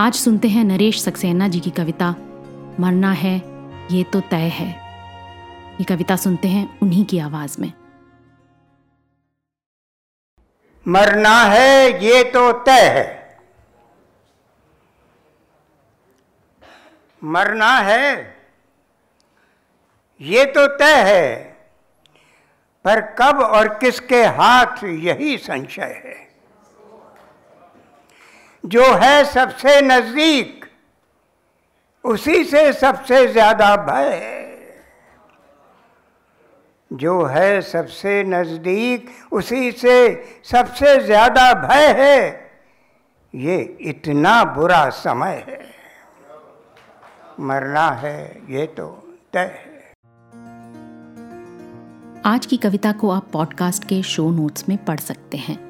आज सुनते हैं नरेश सक्सेना जी की कविता, मरना है, ये तो तय है। ये कविता सुनते हैं उन्हीं की आवाज़ में। मरना है, ये तो तय है। मरना है, ये तो तय है, पर कब और किसके हाथ यही संशय है? जो है सबसे नज़दीक, उसी से सबसे ज़्यादा भय है। जो है सबसे नज़दीक, उसी से सबसे ज़्यादा भय है, ये इतना बुरा समय है। मरना है, ये तो तय है। आज की कविता को आप पॉडकास्ट के शो नोट्स में पढ़ सकते हैं।